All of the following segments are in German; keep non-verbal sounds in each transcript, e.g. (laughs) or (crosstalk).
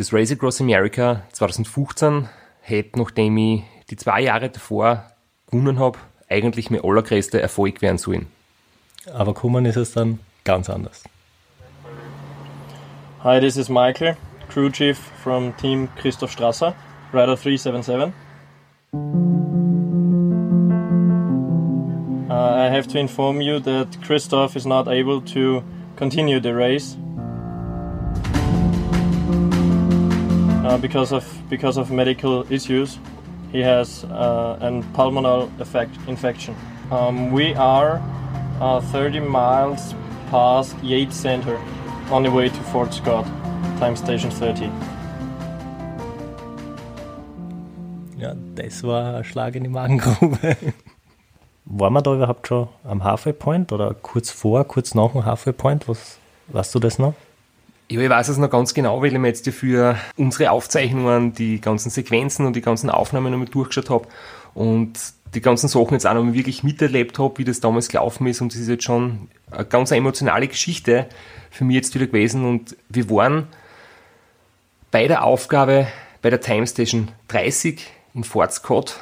Das Race Across America 2015 hätte, nachdem ich die zwei Jahre davor gewonnen habe, eigentlich mein allergrößter Erfolg werden sollen. Aber kommen ist es dann ganz anders. Hi, this is Michael, Crew Chief from Team Christoph Strasser, Rider 377. Uh, I have to inform you that Christoph is not able to continue the race uh, because of because of medical issues. He has uh, a pulmonary effect, infection. Um, we are uh, 30 miles past Yates Center on the way to Fort Scott, time station 30. Ja, das war ein Schlag in die Magengrube. (laughs) Waren wir da überhaupt schon am Halfway Point oder kurz vor, kurz nach dem Halfway Point? Was, weißt du das noch? Ja, ich weiß es noch ganz genau, weil ich mir jetzt für unsere Aufzeichnungen die ganzen Sequenzen und die ganzen Aufnahmen nochmal durchgeschaut habe und die ganzen Sachen jetzt auch nochmal wirklich miterlebt habe, wie das damals gelaufen ist. Und es ist jetzt schon eine ganz emotionale Geschichte für mich jetzt wieder gewesen. Und wir waren bei der Aufgabe bei der Time Station 30 in Fort Scott.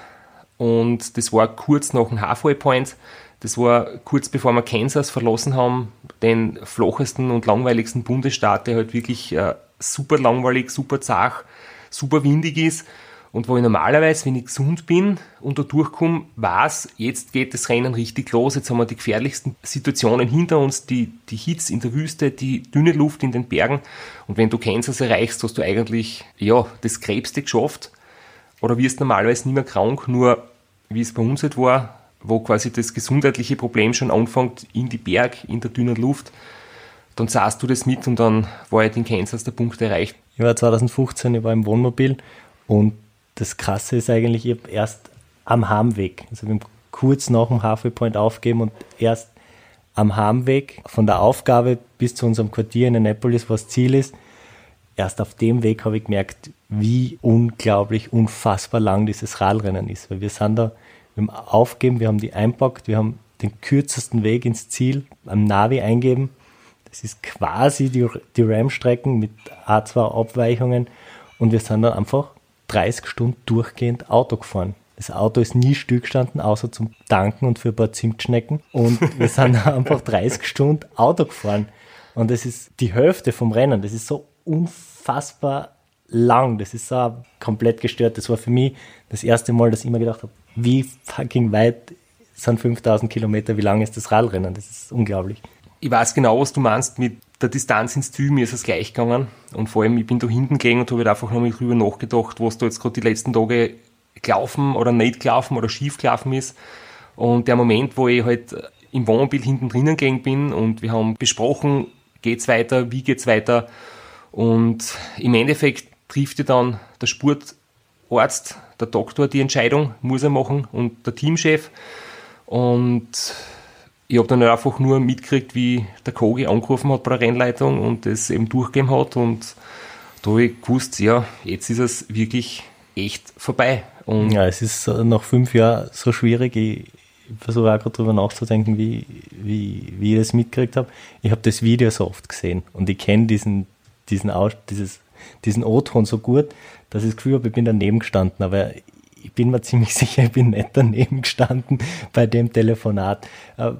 Und das war kurz nach dem Halfway Point das war kurz bevor wir Kansas verlassen haben, den flachesten und langweiligsten Bundesstaat, der halt wirklich äh, super langweilig, super zach, super windig ist. Und wo ich normalerweise, wenn ich gesund bin und da durchkomme, weiß, jetzt geht das Rennen richtig los, jetzt haben wir die gefährlichsten Situationen hinter uns, die, die Hits in der Wüste, die dünne Luft in den Bergen. Und wenn du Kansas erreichst, hast du eigentlich, ja, das Krebste geschafft. Oder wirst normalerweise nicht mehr krank, nur wie es bei uns halt war, wo quasi das gesundheitliche Problem schon anfängt in die Berg, in der dünnen Luft, dann sahst du das mit und dann war halt in Kansas der Punkt erreicht. Ich war 2015, ich war im Wohnmobil und das Krasse ist eigentlich, ich habe erst am Heimweg, also wir haben kurz nach dem Halfway Point aufgeben und erst am Heimweg von der Aufgabe bis zu unserem Quartier in Annapolis, was Ziel ist, erst auf dem Weg habe ich gemerkt, wie unglaublich, unfassbar lang dieses Radrennen ist, weil wir sind da wir haben aufgeben, wir haben die einpackt, wir haben den kürzesten Weg ins Ziel am Navi eingeben. Das ist quasi die, die RAM-Strecken mit A2 Abweichungen und wir sind dann einfach 30 Stunden durchgehend Auto gefahren. Das Auto ist nie stillgestanden, außer zum Tanken und für ein paar Zimtschnecken. Und wir sind (laughs) einfach 30 Stunden Auto gefahren. Und das ist die Hälfte vom Rennen. Das ist so unfassbar lang. Das ist so komplett gestört. Das war für mich das erste Mal, dass ich immer gedacht habe, wie fucking weit sind 5000 Kilometer, wie lang ist das Radrennen? Das ist unglaublich. Ich weiß genau, was du meinst mit der Distanz ins Ziel, mir ist es gleich gegangen. Und vor allem, ich bin da hinten gegangen und habe halt einfach nochmal drüber nachgedacht, was da jetzt gerade die letzten Tage gelaufen oder nicht gelaufen oder schief gelaufen ist. Und der Moment, wo ich halt im Wohnmobil hinten drinnen gegangen bin und wir haben besprochen, geht's weiter, wie geht's weiter. Und im Endeffekt trifft dir dann der Sportarzt der Doktor die Entscheidung, muss er machen und der Teamchef. Und ich habe dann einfach nur mitgekriegt, wie der Kogi angerufen hat bei der Rennleitung und das eben durchgegeben hat. Und da habe ich gewusst, ja, jetzt ist es wirklich echt vorbei. Und ja, es ist nach fünf Jahren so schwierig. Ich, versuche auch gerade darüber nachzudenken, wie, wie, wie ich das mitgekriegt habe. Ich habe das Video so oft gesehen und ich kenne diesen, diesen, Aus, dieses, diesen O-Ton so gut, dass ich das Gefühl habe, ich bin daneben gestanden, aber ich bin mir ziemlich (laughs) sicher, ich bin nicht daneben gestanden bei dem Telefonat. Äh,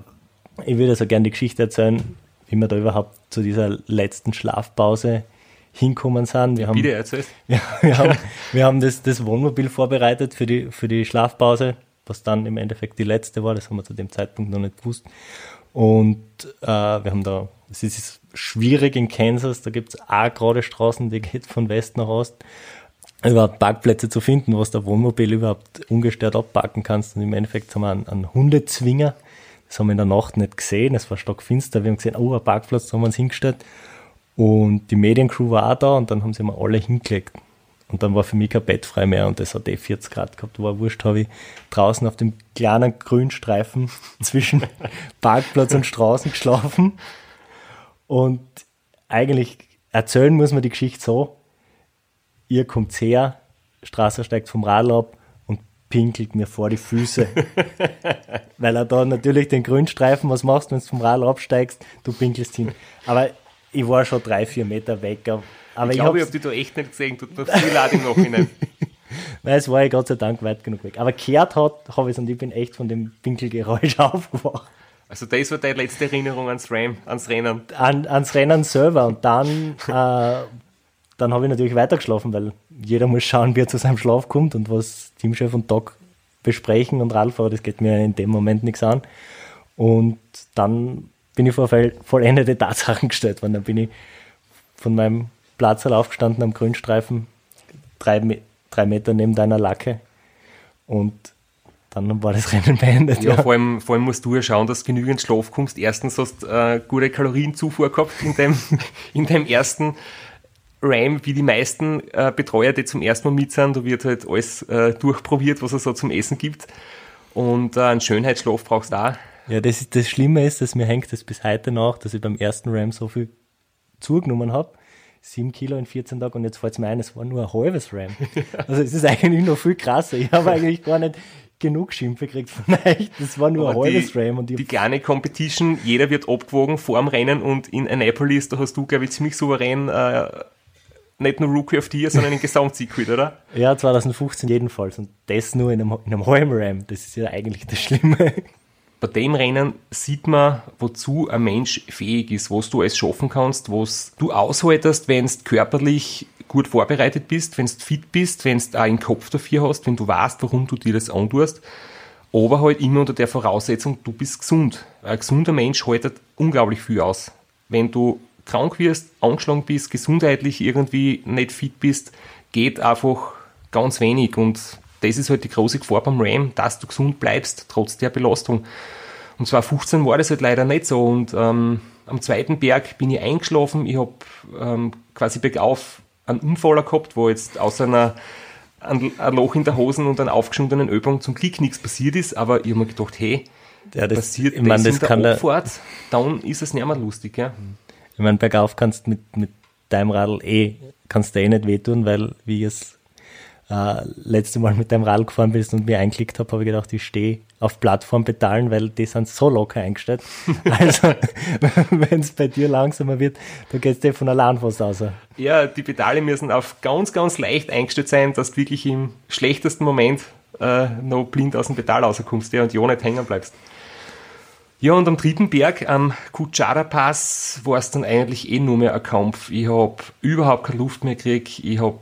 ich würde so gerne die Geschichte erzählen, wie wir da überhaupt zu dieser letzten Schlafpause hinkommen sind. Wir haben, Bitte. (laughs) Ja, wir haben, wir haben das, das Wohnmobil vorbereitet für die, für die Schlafpause, was dann im Endeffekt die letzte war, das haben wir zu dem Zeitpunkt noch nicht gewusst. Und äh, wir haben da, es ist schwierig in Kansas, da gibt es auch gerade Straßen, die (laughs) geht von West nach Ost überhaupt Parkplätze zu finden, wo du Wohnmobil überhaupt ungestört abparken kannst. Und im Endeffekt haben wir einen, einen Hundezwinger. Das haben wir in der Nacht nicht gesehen. Es war stockfinster. Wir haben gesehen, oh, ein Parkplatz, da haben wir uns hingestellt. Und die Mediencrew war auch da und dann haben sie mal alle hingelegt. Und dann war für mich kein Bett frei mehr und es hat eh 40 Grad gehabt. War wurscht, habe ich draußen auf dem kleinen Grünstreifen (laughs) zwischen (laughs) Parkplatz und Straßen geschlafen. Und eigentlich erzählen muss man die Geschichte so, ihr kommt her, Straße steigt vom Radl ab und pinkelt mir vor die Füße. (laughs) Weil er da natürlich den Grünstreifen, was machst du, wenn du vom Radl absteigst, du pinkelst hin. Aber ich war schon drei, vier Meter weg, Aber ich ich, glaube, ich habe die da echt nicht gesehen. Tut mir viel leid im Nachhinein. (laughs) Nein, es war ja Gott sei Dank weit genug weg. Aber gehört hat, habe ich es und ich bin echt von dem Winkelgeräusch (laughs) aufgewacht. Also das war deine letzte Erinnerung ans Ram, ans Rennen. An, ans Rennen selber und dann, äh, dann habe ich natürlich weitergeschlafen, weil jeder muss schauen, wie er zu seinem Schlaf kommt und was Teamchef und Doc besprechen und Radfahrer, das geht mir in dem Moment nichts an. Und dann bin ich vor voll- vollendete Tatsachen gestellt worden. Dann bin ich von meinem Platz aufgestanden am Grünstreifen, drei, drei Meter neben deiner Lacke. Und dann war das Rennen beendet. Ja, Vor, allem, vor allem musst du ja schauen, dass du genügend Schlaf kommst. Erstens hast du äh, gute Kalorienzufuhr gehabt in deinem, (laughs) in deinem ersten Ram, wie die meisten äh, Betreuer, die zum ersten Mal mit sind. Da wird halt alles äh, durchprobiert, was es so zum Essen gibt. Und äh, einen Schönheitsschlaf brauchst du auch. Ja, das, ist, das Schlimme ist, dass mir hängt das bis heute nach, dass ich beim ersten Ram so viel zugenommen habe. Sieben Kilo in 14 Tagen und jetzt fällt es mir ein, es war nur ein halbes Ram. Also es ist eigentlich noch viel krasser. Ich habe eigentlich gar nicht genug Schimpfe gekriegt von (laughs) euch. Das war nur Aber ein halbes die, Ram und die kleine Competition, jeder wird abgewogen vor dem Rennen und in Annapolis, da hast du, glaube ich, ziemlich souverän äh, nicht nur Rookie of the Year, sondern den (laughs) Gesamtsieg geholt, oder? ja, 2015 jedenfalls und das nur in einem, in einem halben Ram. Das ist ja eigentlich das Schlimme. Bei dem Rennen sieht man, wozu ein Mensch fähig ist, was du alles schaffen kannst, was du aushaltest, wenn du körperlich gut vorbereitet bist, wenn du fit bist, wenn du auch einen Kopf dafür hast, wenn du weißt, warum du dir das antust. Aber halt immer unter der Voraussetzung, du bist gesund. Ein gesunder Mensch haltet unglaublich viel aus. Wenn du krank wirst, angeschlagen bist, gesundheitlich irgendwie nicht fit bist, geht einfach ganz wenig. Und das ist halt die große Gefahr beim Ram, dass du gesund bleibst, trotz der Belastung. Und 2015 war das halt leider nicht so. Und ähm, am zweiten Berg bin ich eingeschlafen. Ich habe ähm, quasi bergauf einen Unfall gehabt, wo jetzt außer einer, ein, ein Loch in der Hosen und einer aufgeschundenen Ölbahn zum Glück nichts passiert ist. Aber ich habe mir gedacht, hey, Ja, das, passiert ich meine, das, in der, Abfahrt, dann ist es nicht mehr lustig. Ja? ich meine, bergauf kannst mit, mit deinem Radl eh, kannst du eh nicht wehtun, weil wie ich es äh, letzte Mal mit deinem Radl gefahren bist und mir eingeklickt habe, habe ich gedacht, ich stehe auf Plattformpedalen, weil die sind so locker eingestellt. (laughs) Also, (laughs) wenn es bei dir langsamer wird, dann geht es dir von allein fast aus. Ja, die Pedale müssen auf ganz, ganz leicht eingestellt sein, dass du wirklich im schlechtesten Moment äh, noch blind aus dem Pedal rauskommst ja, und ja nicht hängen bleibst. Ja, und am dritten Berg, am Kuchara Pass, war es dann eigentlich eh nur mehr ein Kampf. Ich habe überhaupt keine Luft mehr gekriegt, ich habe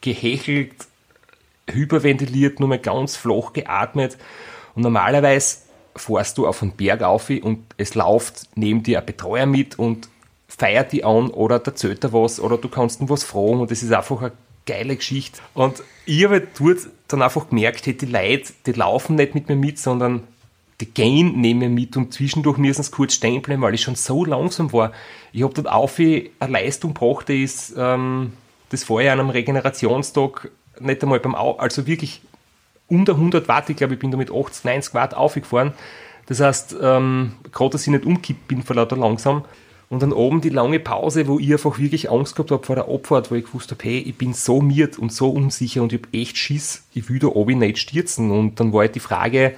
gehechelt, hyperventiliert, nur mehr ganz flach geatmet. Und normalerweise fährst du auf einen Berg auf und es läuft neben dir ein Betreuer mit und feiert die an oder erzählt dir was oder du kannst ihn was fragen und das ist einfach eine geile Geschichte. Und ich habe halt dort dann einfach gemerkt, die Leute, die laufen nicht mit mir mit, sondern die gehen neben mir mit und zwischendurch müssen sie kurz stehen bleiben, weil ich schon so langsam war. Ich habe dort auf eine Leistung gebracht, die ist ähm, das vorher an einem Regenerationstag nicht einmal beim Au also wirklich unter 100 Watt, ich glaube, ich bin da mit 80, 90 Watt aufgefahren. Das heißt, ähm, gerade, dass ich nicht umkippt bin vor lauter langsam. Und dann oben die lange Pause, wo ich einfach wirklich Angst gehabt habe vor der Abfahrt, wo ich gewusst habe, hey, ich bin so miert und so unsicher und ich habe echt Schiss, ich will da oben nicht stürzen. Und dann war halt die Frage,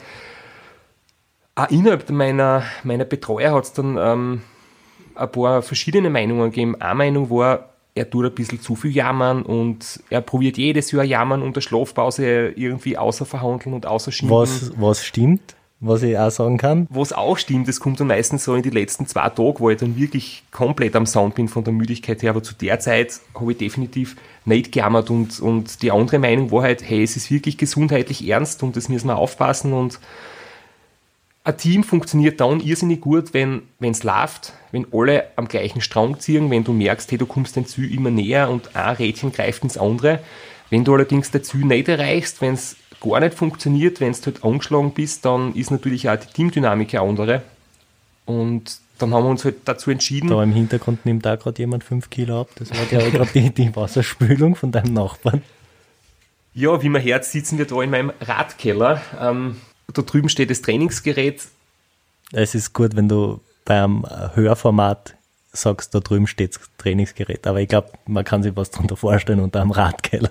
auch innerhalb meiner, meiner Betreuer hat es dann ähm, ein paar verschiedene Meinungen gegeben. Eine Meinung war, er tut ein bisschen zu viel jammern und er probiert jedes Jahr jammern und der Schlafpause irgendwie außer verhandeln und außer schinden. Was, was stimmt, was ich auch sagen kann. Was auch stimmt, das kommt dann meistens so in die letzten zwei Tage, wo ich dann wirklich komplett am Sound bin von der Müdigkeit her, aber zu der Zeit habe ich definitiv nicht gejammert und, und die andere Meinung war halt, hey, es ist wirklich gesundheitlich ernst und das müssen wir aufpassen und ein Team funktioniert dann irrsinnig gut, wenn es läuft, wenn alle am gleichen Strang ziehen, wenn du merkst, hey, du kommst dein Ziel immer näher und ein Rädchen greift ins andere. Wenn du allerdings dein Ziel nicht erreichst, wenn es gar nicht funktioniert, wenn du halt angeschlagen bist, dann ist natürlich auch die Teamdynamik eine andere. Und dann haben wir uns halt dazu entschieden. Da im Hintergrund nimmt da gerade jemand 5 Kilo ab. Das war ja gerade die, die Wasserspülung von deinem Nachbarn. Ja, wie man hört, sitzen wir da in meinem Radkeller. Ähm, da drüben steht das Trainingsgerät. Es ist gut, wenn du beim Hörformat sagst, da drüben steht das Trainingsgerät. Aber ich glaube, man kann sich was darunter vorstellen unter einem Radkeller.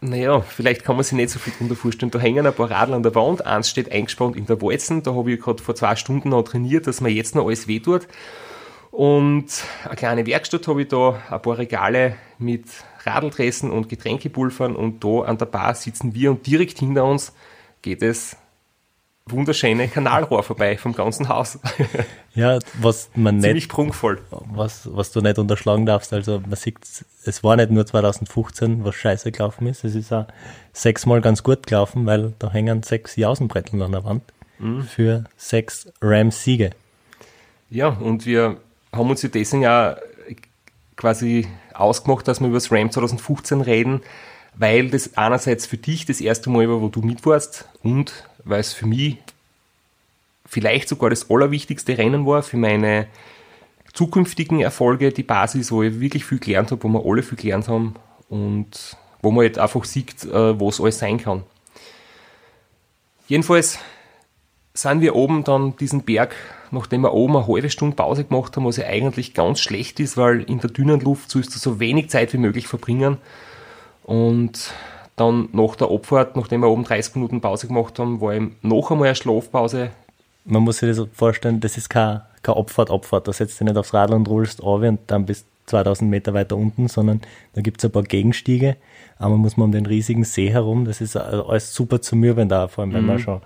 Naja, vielleicht kann man sich nicht so viel darunter vorstellen. Da hängen ein paar Radl an der Wand. Eins steht eingespannt in der Walzen. Da habe ich gerade vor zwei Stunden noch trainiert, dass mir jetzt noch alles wehtut. Und eine kleine Werkstatt habe ich da, ein paar Regale mit Radldressen und Getränkepulvern und da an der Bar sitzen wir und direkt hinter uns geht es wunderschöne Kanalrohr vorbei vom ganzen Haus. (laughs) Ja, was man Ziemlich nicht, prunkvoll. was, was du nicht unterschlagen darfst, also man sieht, es war nicht nur 2015, was scheiße gelaufen ist, es ist auch sechsmal ganz gut gelaufen, weil da hängen sechs Jausenbretteln an der Wand für sechs Rams-Siege. Ja, und wir haben uns ja deswegen auch quasi ausgemacht, dass wir über das Ram 2015 reden, weil das einerseits für dich das erste Mal war, wo du mit warst und weil es für mich vielleicht sogar das allerwichtigste Rennen war für meine zukünftigen Erfolge, die Basis, wo ich wirklich viel gelernt habe, wo wir alle viel gelernt haben und wo man jetzt einfach sieht, äh, wo es alles sein kann. Jedenfalls sind wir oben dann diesen Berg, nachdem wir oben eine halbe Stunde Pause gemacht haben, was ja eigentlich ganz schlecht ist, weil in der dünnen Luft sollst du so wenig Zeit wie möglich verbringen. Und dann nach der Abfahrt, nachdem wir oben 30 Minuten Pause gemacht haben, war eben noch einmal eine Schlafpause. Man muss sich das vorstellen, das ist kein, kein Abfahrt, Abfahrt. Da setzt du nicht aufs Radl und rollst auf und dann bis 2000 Meter weiter unten, sondern da gibt es ein paar Gegenstiege. Einmal muss man um den riesigen See herum. Das ist alles super zu mürben da, vor allem wenn man schon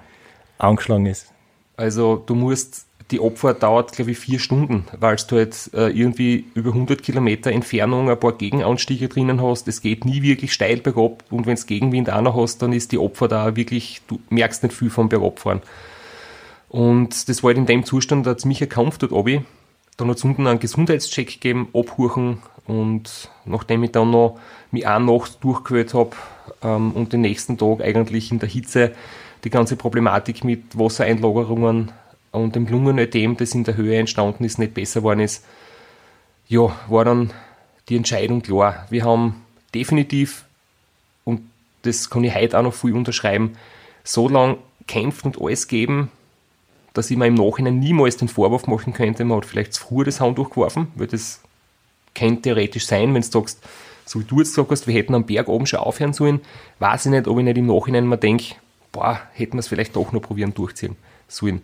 angeschlagen ist. Also du musst, die Abfahrt dauert glaube ich vier Stunden, weil du halt äh, irgendwie über 100 Kilometer Entfernung ein paar Gegenanstiege drinnen hast. Es geht nie wirklich steil bergab und wenn du Gegenwind auch noch hast, dann ist die Abfahrt auch wirklich, du merkst nicht viel vom Bergabfahren. Und das war halt in dem Zustand ein ziemlicher Kampf dort obi. Dann hat es unten einen Gesundheitscheck gegeben, abhuchen und nachdem ich dann noch mich auch Nacht durchgewählt habe ähm, und den nächsten Tag eigentlich in der Hitze die ganze Problematik mit Wassereinlagerungen und dem Lungenödem, das in der Höhe entstanden ist, nicht besser geworden ist, ja, war dann die Entscheidung klar. Wir haben definitiv, und das kann ich heute auch noch viel unterschreiben, so lange kämpft und alles geben, dass ich mir im Nachhinein niemals den Vorwurf machen könnte, man hat vielleicht zu früh das Handtuch geworfen, weil das kann theoretisch sein, wenn du sagst, so wie du jetzt gesagt hast, wir hätten am Berg oben schon aufhören sollen, weiß ich nicht, ob ich nicht im Nachhinein mir denke, boah, hätten wir es vielleicht doch noch probieren durchziehen sollen.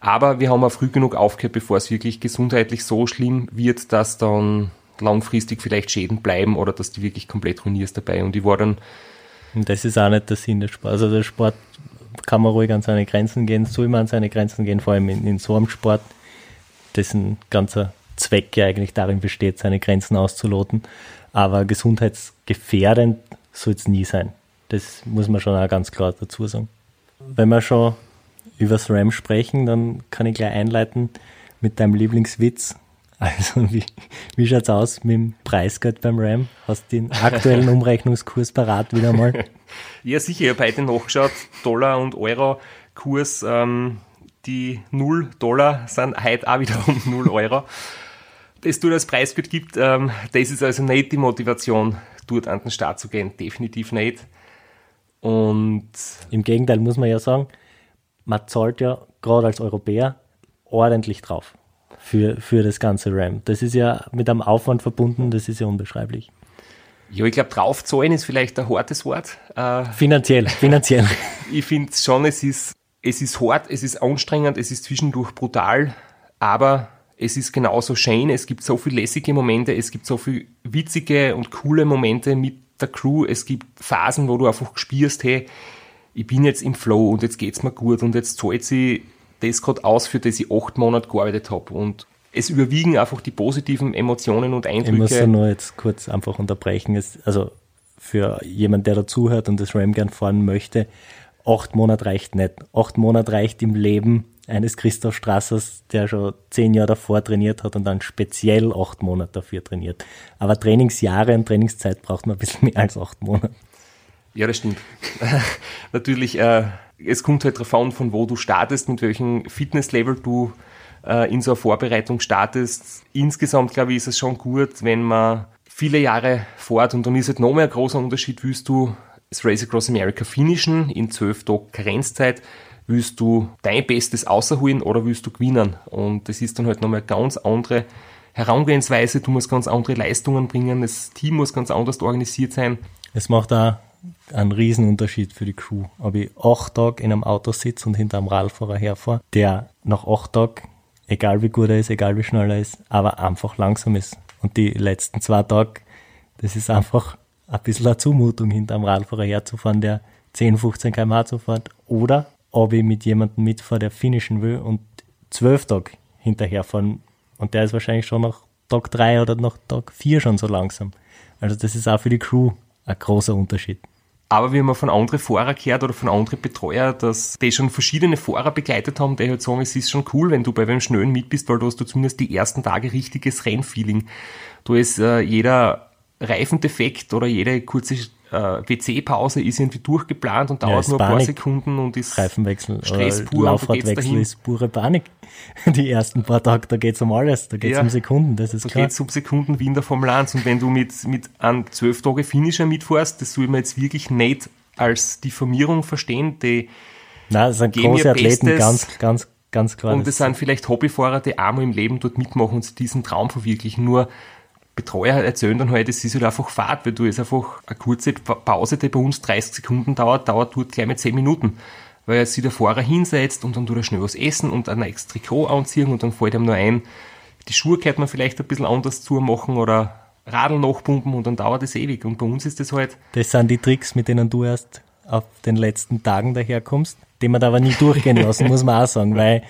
Aber wir haben auch früh genug aufgehört, bevor es wirklich gesundheitlich so schlimm wird, dass dann langfristig vielleicht Schäden bleiben oder dass die wirklich komplett ruinierst dabei. Und ich war dann, das ist auch nicht der Sinn des Sports. Also der Sport kann man ruhig an seine Grenzen gehen, soll man an seine Grenzen gehen, vor allem in, in so einem Sport, dessen ganzer Zweck ja eigentlich darin besteht, seine Grenzen auszuloten. Aber gesundheitsgefährdend soll es nie sein. Das muss man schon auch ganz klar dazu sagen. Wenn wir schon über das RAM sprechen, dann kann ich gleich einleiten mit deinem Lieblingswitz. (laughs) Also, wie, wie schaut's aus mit dem Preisgeld beim RAM? Hast du den aktuellen (laughs) Umrechnungskurs parat wieder mal? (laughs) ja sicher, ich habe heute nachgeschaut, Dollar und Euro Kurs, ähm, die 0 Dollar sind heute auch wiederum 0 Euro. Das du als Preisgeld gibt, ähm, das ist also nicht die Motivation, dort an den Start zu gehen. Definitiv nicht. Und Im Gegenteil muss man ja sagen, man zahlt ja gerade als Europäer ordentlich drauf für, für das ganze RAM. Das ist ja mit einem Aufwand verbunden, das ist ja unbeschreiblich. ja, ich glaube, draufzahlen ist vielleicht ein hartes Wort. Äh, Finanziell, (laughs) finanziell. ich finde schon, es ist, es ist hart, es ist anstrengend, es ist zwischendurch brutal, aber es ist genauso schön. Es gibt so viele lässige Momente, es gibt so viele witzige und coole Momente mit der Crew. Es gibt Phasen, wo du einfach spürst, hey, ich bin jetzt im Flow und jetzt geht's mir gut und jetzt zahlt sie das gerade aus, für das ich acht Monate gearbeitet habe. Und es überwiegen einfach die positiven Emotionen und Ich muss Eindrücke. nur jetzt kurz einfach unterbrechen. Es, also für jemand, der dazuhört und das RAM gern fahren möchte, acht Monate reicht nicht. Acht Monate reicht im Leben eines Christoph Strassers, der schon zehn Jahre davor trainiert hat und dann speziell acht Monate dafür trainiert. Aber Trainingsjahre und Trainingszeit braucht man ein bisschen mehr als acht Monate. Ja, das stimmt. (laughs) Natürlich, äh, es kommt halt darauf an, von wo du startest, mit welchem Fitnesslevel du äh, in so einer Vorbereitung startest. Insgesamt, glaube ich, ist es schon gut, wenn man viele Jahre fährt und dann ist halt noch mehr ein großer Unterschied, willst du das Race Across America finishen in zwölf Tagen Karenzzeit, willst du dein Bestes außerholen oder willst du gewinnen? Und das ist dann halt nochmal eine ganz andere Herangehensweise, du musst ganz andere Leistungen bringen, das Team muss ganz anders organisiert sein. Es macht auch einen Riesenunterschied für die Crew. Ob ich acht Tage in einem Auto sitze und hinter einem Radfahrer herfahre, der nach acht Tagen egal wie gut er ist, egal wie schnell er ist, aber einfach langsam ist. Und die letzten zwei Tage, das ist einfach ein bisschen eine Zumutung, hinter einem Radfahrer herzufahren, der 10, 15 km/h zufährt. Oder ob ich mit jemandem mitfahre, der finishen will und zwölf Tage hinterherfahren. Und der ist wahrscheinlich schon nach Tag 3 oder nach Tag 4 schon so langsam. Also das ist auch für die Crew ein großer Unterschied. Aber wir haben von anderen Fahrern gehört oder von anderen Betreuer, dass die schon verschiedene Fahrer begleitet haben, die halt sagen, es ist schon cool, wenn du bei einem Schnellen mit bist, weil du hast du zumindest die ersten Tage richtiges Rennfeeling. Da ist äh, jeder Reifendefekt oder jede kurze äh, WC-Pause ist irgendwie durchgeplant und dauert ist nur ein paar Panik. Sekunden und ist Reifenwechsel, Stress äh, pur du gehst Laufradwechsel ist pure Panik. (laughs) Die ersten paar Tage, da geht's um alles, da geht's Ja. um Sekunden, das ist Da klar. geht es um Sekunden wie in der Formel 1. Und wenn du mit, mit einem 12 Tage Finisher mitfährst, das soll man jetzt wirklich nicht als Diffamierung verstehen. Die, Nein, das sind große Athleten, Bestes. ganz, ganz, ganz klar. und es sind vielleicht Hobbyfahrer, die einmal im Leben dort mitmachen und diesen Traum verwirklichen. Nur Betreuer erzählen dann halt, es ist halt einfach Fahrt, weil du ist einfach eine kurze Pa- Pause, die bei uns 30 Sekunden dauert, dauert dort gleich mal 10 Minuten. Weil sich der Fahrer hinsetzt und dann tut er schnell was essen und ein neues Trikot anziehen und dann fällt ihm nur ein, die Schuhe könnte man vielleicht ein bisschen anders zu machen oder Radl nachpumpen und dann dauert es ewig. Und bei uns ist das halt, Das sind die Tricks, mit denen du erst auf den letzten Tagen daherkommst, die man da aber nie durchgehen (laughs) lassen, muss man auch sagen, weil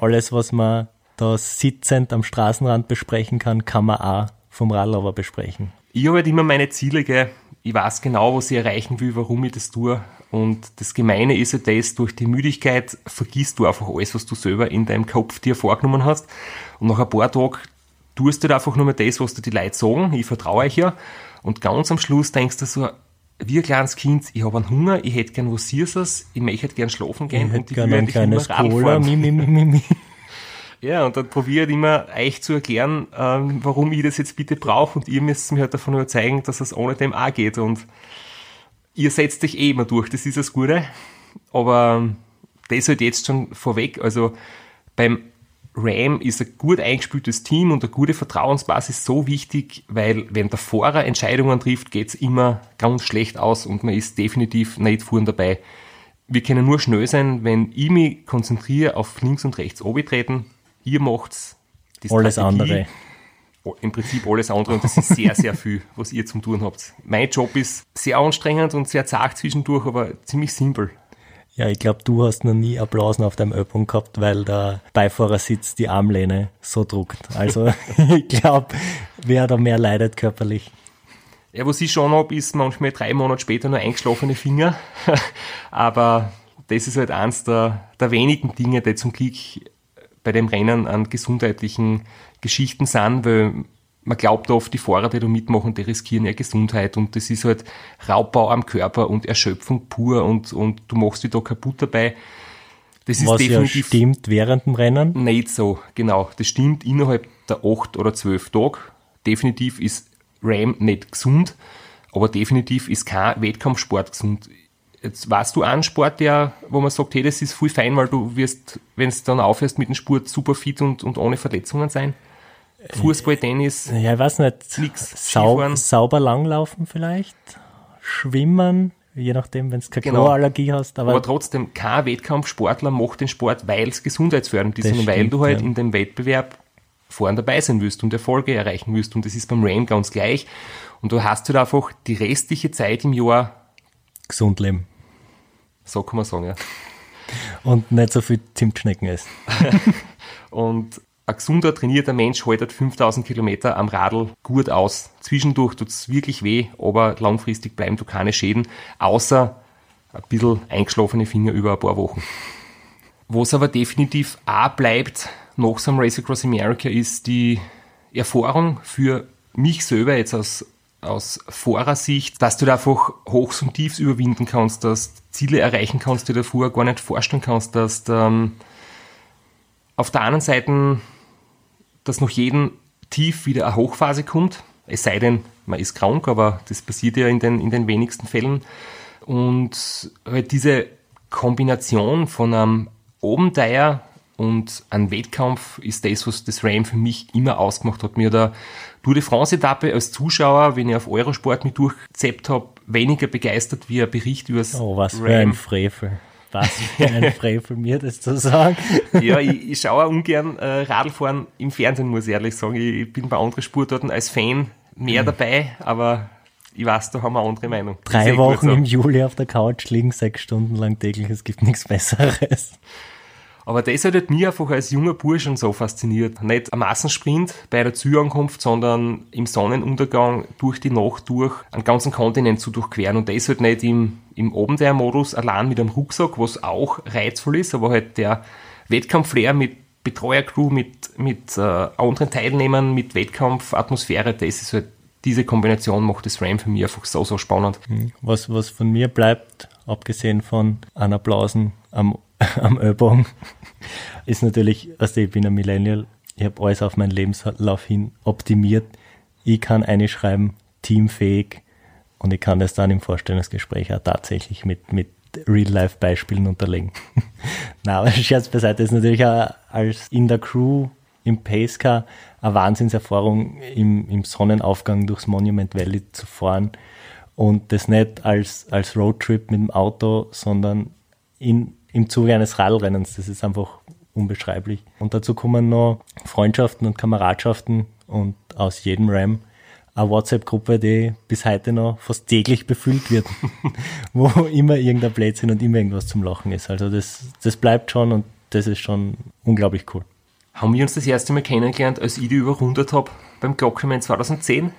alles, was man da sitzend am Straßenrand besprechen kann, kann man auch vom Radlauber besprechen. ich habe halt immer meine Ziele, gell. ich weiß genau, was ich erreichen will, warum ich das tue. Und das Gemeine ist ja das, durch die Müdigkeit vergisst du einfach alles, was du selber in deinem Kopf dir vorgenommen hast. Und nach ein paar Tagen tust du halt einfach nur mehr das, was dir die Leute sagen. Ich vertraue euch ja. Und ganz am Schluss denkst du so, wie ein kleines Kind, ich habe einen Hunger, ich hätte gern was Süßes, ich möchte gern schlafen gehen Ich und ich will ein kleines Cola, fahren. mi, mi, mi, mi, mi. (laughs) Ja, und dann probiert immer euch zu erklären, ähm, warum ich das jetzt bitte brauche und ihr müsst mir halt davon überzeugen, dass es ohne dem auch geht und ihr setzt euch eh immer durch, das ist das Gute, aber ähm, das halt jetzt schon vorweg, also beim Ram ist ein gut eingespieltes Team und eine gute Vertrauensbasis so wichtig, weil wenn der Fahrer Entscheidungen trifft, geht's immer ganz schlecht aus und man ist definitiv nicht vorn dabei. Wir können nur schnell sein, wenn ich mich konzentriere auf links und rechts treten. Ihr macht's die Alles Strategie. andere. Im Prinzip alles andere und das ist sehr, sehr viel, was ihr zum tun habt. Mein Job ist sehr anstrengend und sehr zart zwischendurch, aber ziemlich simpel. Ja, ich glaube, du hast noch nie Applausen auf deinem Ölpunkt gehabt, weil der Beifahrersitz die Armlehne so druckt. Also (laughs) ich glaube, wer da mehr leidet körperlich. Ja, was ich schon habe, ist manchmal drei Monate später nur eingeschlafene Finger. (laughs) Aber das ist halt eins der, der wenigen Dinge, die zum Glück bei dem Rennen an gesundheitlichen Geschichten sind, weil man glaubt oft, die Fahrer, die da mitmachen, die riskieren ihre Gesundheit und das ist halt Raubbau am Körper und Erschöpfung pur und, und du machst dich da kaputt dabei. Das ist Was ja definitiv stimmt während dem Rennen. nicht so, genau. Das stimmt innerhalb der acht oder zwölf Tage. Definitiv ist Ram nicht gesund, aber definitiv ist kein Wettkampfsport gesund. Jetzt warst du einen Sport, der, wo man sagt, hey, das ist voll fein, weil du wirst, wenn du dann aufhörst mit dem Sport, super fit und, und ohne Verletzungen sein. Fußball, Tennis, Ja, ich weiß nicht. Nix. Sau sauber langlaufen vielleicht. Schwimmen, je nachdem, wenn du keine Genau. Chlorallergie hast. Aber, aber trotzdem, kein Wettkampfsportler macht den Sport, weil es gesundheitsfördernd ist, sondern weil du halt ja. in dem Wettbewerb vorn dabei sein willst und Erfolge erreichen willst. Und das ist beim Ram ganz gleich. Und du hast halt einfach die restliche Zeit im Jahr, gesund leben. So kann man sagen, ja. Und nicht so viel Zimtschnecken essen. (laughs) Und ein gesunder, trainierter Mensch haltet 5000 Kilometer am Radl gut aus. Zwischendurch tut's wirklich weh, aber langfristig bleiben du keine Schäden, außer ein bisschen eingeschlafene Finger über ein paar Wochen. Was aber definitiv auch bleibt nach so einem Race Across America ist die Erfahrung für mich selber jetzt aus, aus Fahrersicht, dass du da einfach Hochs und Tiefs überwinden kannst, dass du Ziele erreichen kannst, die du davor gar nicht vorstellen kannst, dass du, ähm, auf der anderen Seite, dass nach jedem Tief wieder eine Hochphase kommt, es sei denn, man ist krank, aber das passiert ja in den, in den wenigsten Fällen. Und halt diese Kombination von einem Abenteuer und einem Wettkampf ist das, was das Ram für mich immer ausgemacht hat. Mir der Tour de France-Etappe als Zuschauer, wenn ich auf Eurosport mich durchgezeppt habe, weniger begeistert wie ein Bericht über das Oh, was für ein Frevel. Was für ein (laughs) Frevel mir das zu sagen. Ja, ich, ich schaue ungern äh, Radlfahren im Fernsehen, muss ich ehrlich sagen. Ich, ich bin bei anderen Sportarten als Fan mehr mhm. dabei, aber ich weiß, da haben wir andere Meinung. Drei Wochen im Juli auf der Couch liegen, sechs Stunden lang täglich, es gibt nichts Besseres. Aber das hat halt mich einfach als junger Burschen so fasziniert. Nicht am Massensprint bei der Zielankunft, sondern im Sonnenuntergang durch die Nacht durch einen ganzen Kontinent zu durchqueren. Und das halt nicht im, im Abenteuermodus allein mit einem Rucksack, was auch reizvoll ist, aber halt der Wettkampfflair mit Betreuercrew, mit, mit äh, anderen Teilnehmern, mit Wettkampfatmosphäre, das ist halt diese Kombination macht das RAM für mich einfach so, so spannend. Hm. Was, was von mir bleibt, abgesehen von einer Applausen am, (laughs) am Ellbogen, ist natürlich, also ich bin ein Millennial, ich habe alles auf meinen Lebenslauf hin optimiert. Ich kann eine schreiben, teamfähig. Und ich kann das dann im Vorstellungsgespräch auch tatsächlich mit, mit Real-Life-Beispielen unterlegen. (laughs) Na, aber Scherz beiseite. Ist natürlich auch als in der Crew im Pacecar eine Wahnsinnserfahrung, im, im Sonnenaufgang durchs Monument Valley zu fahren. Und das nicht als, als Roadtrip mit dem Auto, sondern in, im Zuge eines Radlrennens. Das ist einfach unbeschreiblich. Und dazu kommen noch Freundschaften und Kameradschaften und aus jedem Ram eine WhatsApp-Gruppe, die bis heute noch fast täglich befüllt wird, (laughs) wo immer irgendein Blödsinn und immer irgendwas zum Lachen ist. Also das, das bleibt schon und das ist schon unglaublich cool. Haben wir uns das erste Mal kennengelernt, als ich die überrundet habe beim Glocknerman 2010?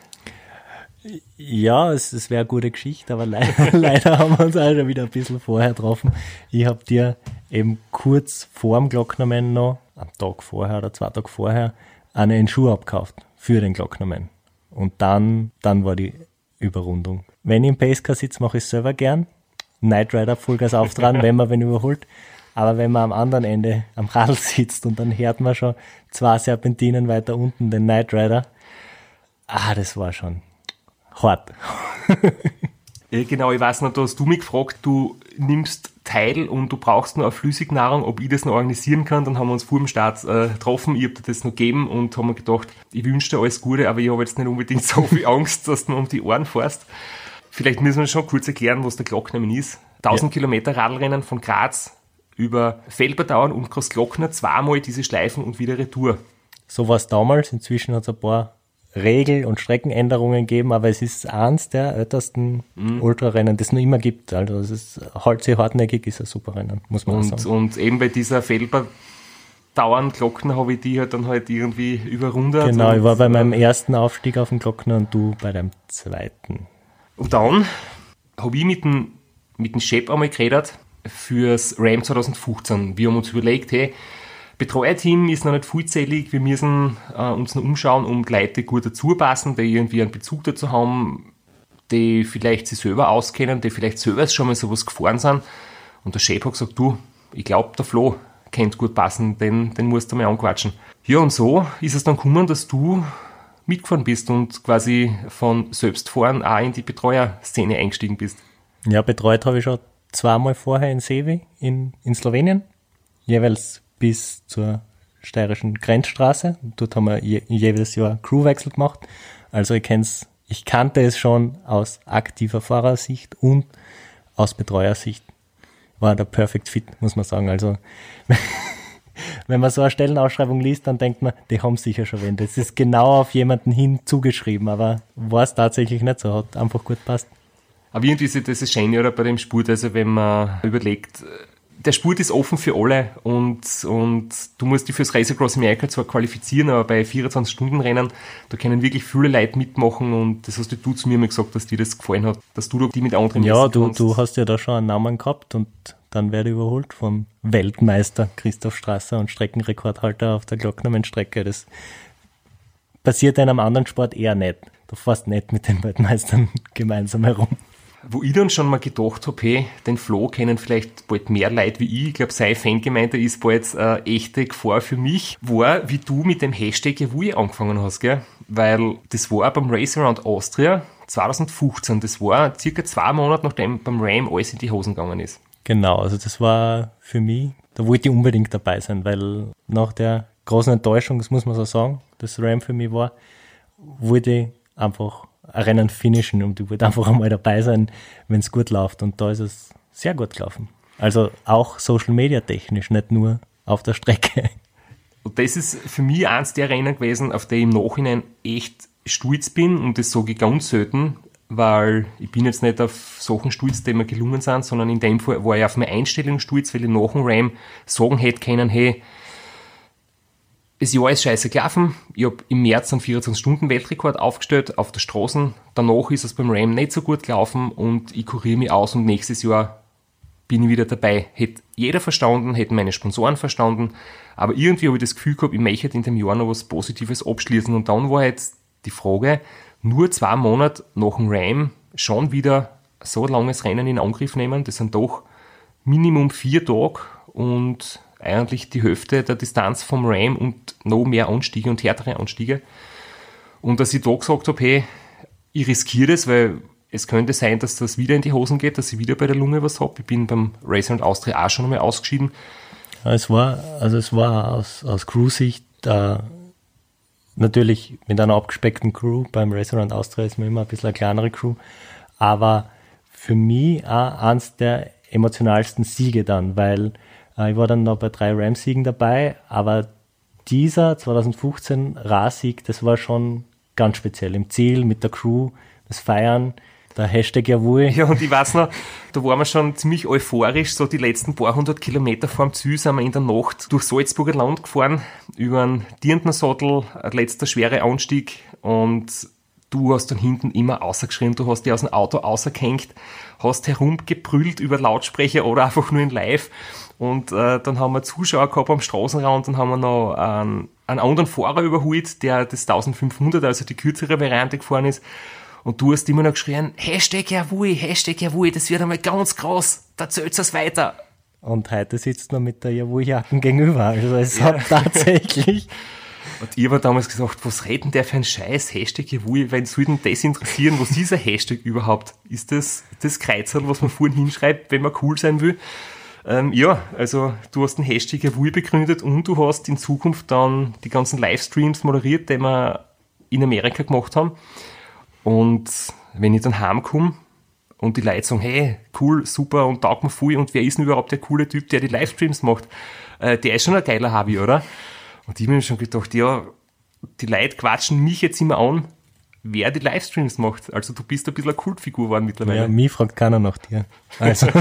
Ja, es, es wäre eine gute Geschichte, aber leider, (laughs) leider haben wir uns auch schon wieder ein bisschen vorher getroffen. Ich habe dir eben kurz vor dem Glocknerman noch, am Tag vorher oder zwei Tage vorher, einen Schuh abgekauft für den Glocknerman. Und dann, dann war die Überrundung. Wenn ich im Pacecar sitze, mache ich es selber gern. Night Rider Vollgas auftragen, (laughs) wenn man wen überholt. Aber wenn man am anderen Ende am Radl sitzt und dann hört man schon zwei Serpentinen weiter unten den Night Rider, ah, das war schon hart. (laughs) genau, ich weiß noch, da hast du mich gefragt, du nimmst teil und du brauchst nur eine Flüssignahrung, ob ich das noch organisieren kann. Dann haben wir uns vor dem Start äh, getroffen, ich habe dir das noch gegeben und haben mir gedacht, ich wünsche dir alles Gute, aber ich habe jetzt nicht unbedingt so viel (laughs) Angst, dass du mir um die Ohren fährst. Vielleicht müssen wir schon kurz erklären, was der Glocknamen ist. 1000 ja. Kilometer Radlrennen von Graz über Feldberdauern und Großglockner zweimal diese Schleifen und wieder Retour. So war es damals. Inzwischen hat es ein paar Regel- und Streckenänderungen gegeben, aber es ist eins der ältesten mhm. Ultrarennen, das es noch immer gibt. Also es ist halt sehr hartnäckig, ist ein super Rennen, muss man und, sagen. Und eben bei dieser Feldberdauern Glockner habe ich die halt dann halt irgendwie überrundet. Genau, ich war bei meinem ersten Aufstieg auf dem Glockner und du bei deinem zweiten. Und dann habe ich mit dem, mit dem Chef einmal geredet, fürs RAM 2015. Wir haben uns überlegt, hey, Betreuerteam ist noch nicht vollzählig, wir müssen äh, uns noch umschauen, um Leute gut dazu passen, die irgendwie einen Bezug dazu haben, die vielleicht sich selber auskennen, die vielleicht selber schon mal sowas gefahren sind. Und der Chef hat gesagt, du, ich glaube, der Flo kennt gut passen, den, den musst du mal anquatschen. Ja, und so ist es dann gekommen, dass du mitgefahren bist und quasi von Selbstfahren auch in die Betreuerszene eingestiegen bist. Ja, betreut habe ich schon zweimal vorher in Sevi in, in Slowenien, jeweils bis zur steirischen Grenzstraße. Dort haben wir je, jedes Jahr Crewwechsel gemacht. Also ich kenn's, ich kannte es schon aus aktiver Fahrersicht und aus Betreuersicht. War der Perfect Fit, muss man sagen. Also (laughs) wenn man so eine Stellenausschreibung liest, dann denkt man, die haben sicher schon wen. Das ist genau auf jemanden hin zugeschrieben, aber war es tatsächlich nicht so, hat einfach gut passt. Aber irgendwie ist das ist schön, oder bei dem Sport, also wenn man überlegt, der Sport ist offen für alle und, und du musst dich fürs Race Across America zwar qualifizieren, aber bei 24-Stunden-Rennen, da können wirklich viele Leute mitmachen und das hast du zu mir mal gesagt, dass dir das gefallen hat, dass du die mit anderen Ja, du, du hast ja da schon einen Namen gehabt und dann werde ich überholt vom Weltmeister Christoph Strasser und Streckenrekordhalter auf der Glocknermann-Strecke. Das passiert in einem anderen Sport eher nicht. Du fährst nicht mit den Weltmeistern (laughs) gemeinsam herum wo ich dann schon mal gedacht habe, hey, den Flo kennen vielleicht bald mehr Leute wie ich. Ich glaube, seine Fangemeinde ist bald äh, echte Gefahr für mich, war, wie du mit dem Hashtag ich angefangen hast, gell? Weil das war beim Race Around Austria 2015. Das war circa zwei Monate, nachdem beim Ram alles in die Hosen gegangen ist. Genau, also das war für mich, da wollte ich unbedingt dabei sein, weil nach der großen Enttäuschung, das muss man so sagen, das Ram für mich war, ich einfach ein Rennen finishen und ich wollte einfach einmal dabei sein, wenn es gut läuft. Und da ist es sehr gut gelaufen. Also auch Social Media technisch, nicht nur auf der Strecke. Und das ist für mich eins der Rennen gewesen, auf die ich im Nachhinein echt stolz bin und das sage ich ganz selten, weil ich bin jetzt nicht auf Sachen stolz, die mir gelungen sind, sondern in dem Fall war ich auf meine Einstellung stolz, weil ich nach dem Ram sagen hätte können, hey, das Jahr ist scheiße gelaufen. Ich habe im März einen 24-Stunden-Weltrekord aufgestellt auf der Straße. Danach ist es beim Ram nicht so gut gelaufen und ich kuriere mich aus und nächstes Jahr bin ich wieder dabei. Hätte jeder verstanden, hätten meine Sponsoren verstanden, aber irgendwie habe ich das Gefühl gehabt, ich möchte in dem Jahr noch was Positives abschließen und dann war jetzt die Frage, nur zwei Monate nach dem Ram schon wieder so ein langes Rennen in Angriff nehmen, das sind doch Minimum vier Tage und eigentlich die Hälfte der Distanz vom Ram und noch mehr Anstiege und härtere Anstiege. Und dass ich da gesagt habe, hey, ich riskiere das, weil es könnte sein, dass das wieder in die Hosen geht, dass ich wieder bei der Lunge was habe. Ich bin beim Racer und Austria auch schon einmal ausgeschieden. Es war, also es war aus, aus Crew-Sicht äh, natürlich mit einer abgespeckten Crew. Beim Racer und Austria ist man immer ein bisschen eine kleinere Crew. Aber für mich auch eins der emotionalsten Siege dann, weil ich war dann noch bei drei Ram-Siegen dabei, aber dieser 2015 Ra-Sieg, das war schon ganz speziell. Im Ziel mit der Crew, das Feiern, der Hashtag Jawohl. Ja, und ich weiß noch, da waren wir schon ziemlich euphorisch, so die letzten paar hundert Kilometer vorm Ziel sind wir in der Nacht durch Salzburger Land gefahren, über einen Dirndner-Sattel, ein letzter schwere Anstieg und du hast dann hinten immer ausgeschrien, du hast dich aus dem Auto ausgehängt, hast herumgebrüllt über Lautsprecher oder einfach nur in Live und äh, dann haben wir Zuschauer gehabt am Straßenrand, dann haben wir noch einen, einen anderen Fahrer überholt, der das 1500, also die kürzere Variante gefahren ist. Und du hast immer noch geschrien, Hashtag Jawohl, Hashtag Jawohl, das wird einmal ganz groß, da zählt es weiter. Und heute sitzt man mit der Jawohl-Jacken gegenüber. Also es ja. hat tatsächlich. Und ich habe damals gesagt, was reden der für ein Scheiß, Hashtag Jawohl, wenn soll denn das interessieren, was ist ein Hashtag überhaupt? Ist das das Kreuzel, was man vorhin hinschreibt, wenn man cool sein will? Ähm, ja, also du hast den Hashtag Jawohl begründet und du hast in Zukunft dann die ganzen Livestreams moderiert, die wir in Amerika gemacht haben. Und wenn ich dann heimkomme und die Leute sagen, hey, cool, super und taugt mir viel und wer ist denn überhaupt der coole Typ, der die Livestreams macht? Äh, der ist schon ein geiler Hobby, oder? Und ich habe mir schon gedacht, ja, die Leute quatschen mich jetzt immer an, wer die Livestreams macht. Also du bist ein bisschen eine Kultfigur geworden mittlerweile. Ja, mich fragt keiner nach dir. Also. (laughs)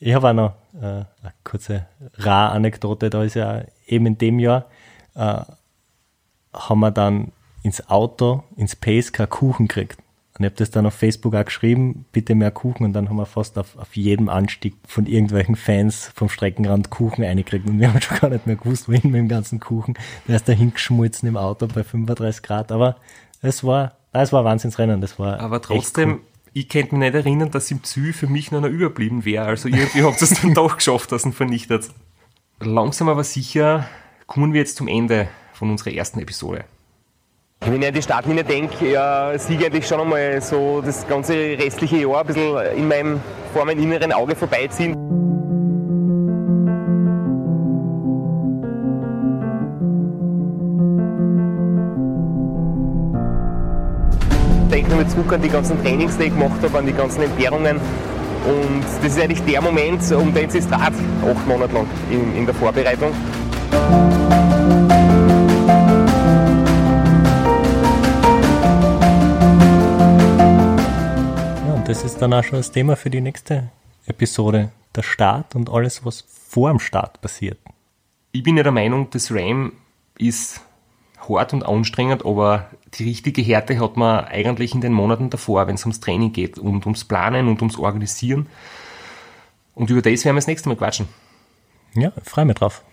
ich habe auch noch äh, eine kurze Ra-Anekdote. Da ist ja eben in dem Jahr äh, haben wir dann ins Auto, ins Pace keinen Kuchen gekriegt. Und ich habe das dann auf Facebook auch geschrieben, bitte mehr Kuchen. Und dann haben wir fast auf, auf jedem Anstieg von irgendwelchen Fans vom Streckenrand Kuchen eingekriegt. Und wir (laughs) haben schon gar nicht mehr gewusst, wohin mit dem ganzen Kuchen. Der ist da hingeschmolzen im Auto bei 35 Grad. Aber es war, es war Wahnsinnsrennen. Das war Aber trotzdem, cool. ich könnte mich nicht erinnern, dass im Zü für mich noch einer überblieben wäre. Also irgendwie habt ihr es dann (laughs) doch geschafft, dass ihn vernichtet. Langsam aber sicher kommen wir jetzt zum Ende von unserer ersten Episode. Wenn ich an die Startlinie denke, ja, ich eigentlich schon einmal so das ganze restliche Jahr ein bisschen in meinem, vor meinem inneren Auge vorbeiziehen. Denke nochmal zurück an die ganzen Trainings, die ich gemacht habe, an die ganzen Entbehrungen. Und das ist eigentlich der Moment, um den es ist acht Monate lang in, in der Vorbereitung. Ist dann auch schon das Thema für die nächste Episode. Der Start und alles, was vor dem Start passiert. Ich bin ja der Meinung, das RAM ist hart und anstrengend, aber die richtige Härte hat man eigentlich in den Monaten davor, wenn es ums Training geht und ums Planen und ums Organisieren. Und über das werden wir das nächste Mal quatschen. Ja, freue mich drauf.